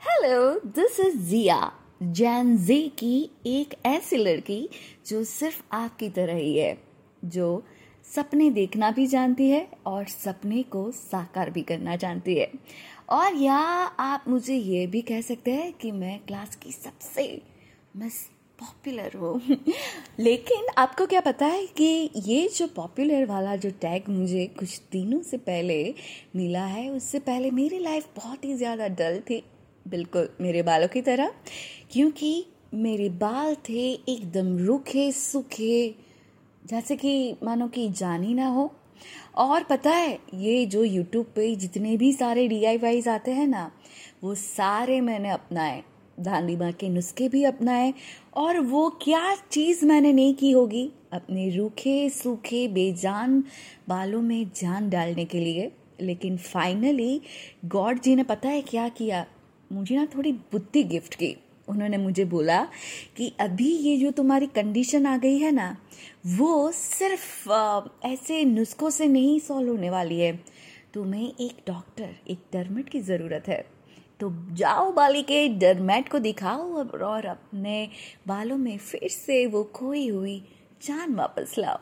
Hello this is Jiya Jain जे की एक ऐसी लड़की जो सिर्फ़ आपकी तरह ही है, जो सपने देखना भी जानती है और सपने को साकार भी करना जानती है। और या आप मुझे ये भी कह सकते हैं कि मैं क्लास की सबसे मिस पॉपुलर हूँ। लेकिन आपको क्या पता है कि ये जो पॉपुलर वाला जो टैग मुझे कुछ दिनों से पहले मिला है, उससे पहले मेरी लाइफ बहुत ही ज़्यादा डल थी। बिल्कुल, मेरे बालों की तरह, क्योंकि मेरे बाल थे एकदम रूखे, सूखे, जैसे कि मानो कि जान ही ना हो। और पता है, ये जो यूट्यूब पे जितने भी सारे डी आई आते हैं ना, वो सारे मैंने अपनाए। दादी माँ के नुस्खे भी अपनाए, और वो क्या चीज़ मैंने नहीं की होगी? अपने रूखे, सूखे, बेजान बालों में जान डालने के लिए। लेकिन फाइनली गॉड जी ने पता है क्या किया? मुझे ना थोड़ी बुद्धि गिफ्ट की। उन्होंने मुझे बोला कि अभी ये जो तुम्हारी कंडीशन आ गई है ना, वो सिर्फ़ ऐसे नुस्खों से नहीं सॉल्व होने वाली है। तुम्हें एक डॉक्टर एक डरमेट की ज़रूरत है। तो जाओ बाली के डरमेट को दिखाओ और अपने बालों में फिर से वो खोई हुई जान वापस लाओ।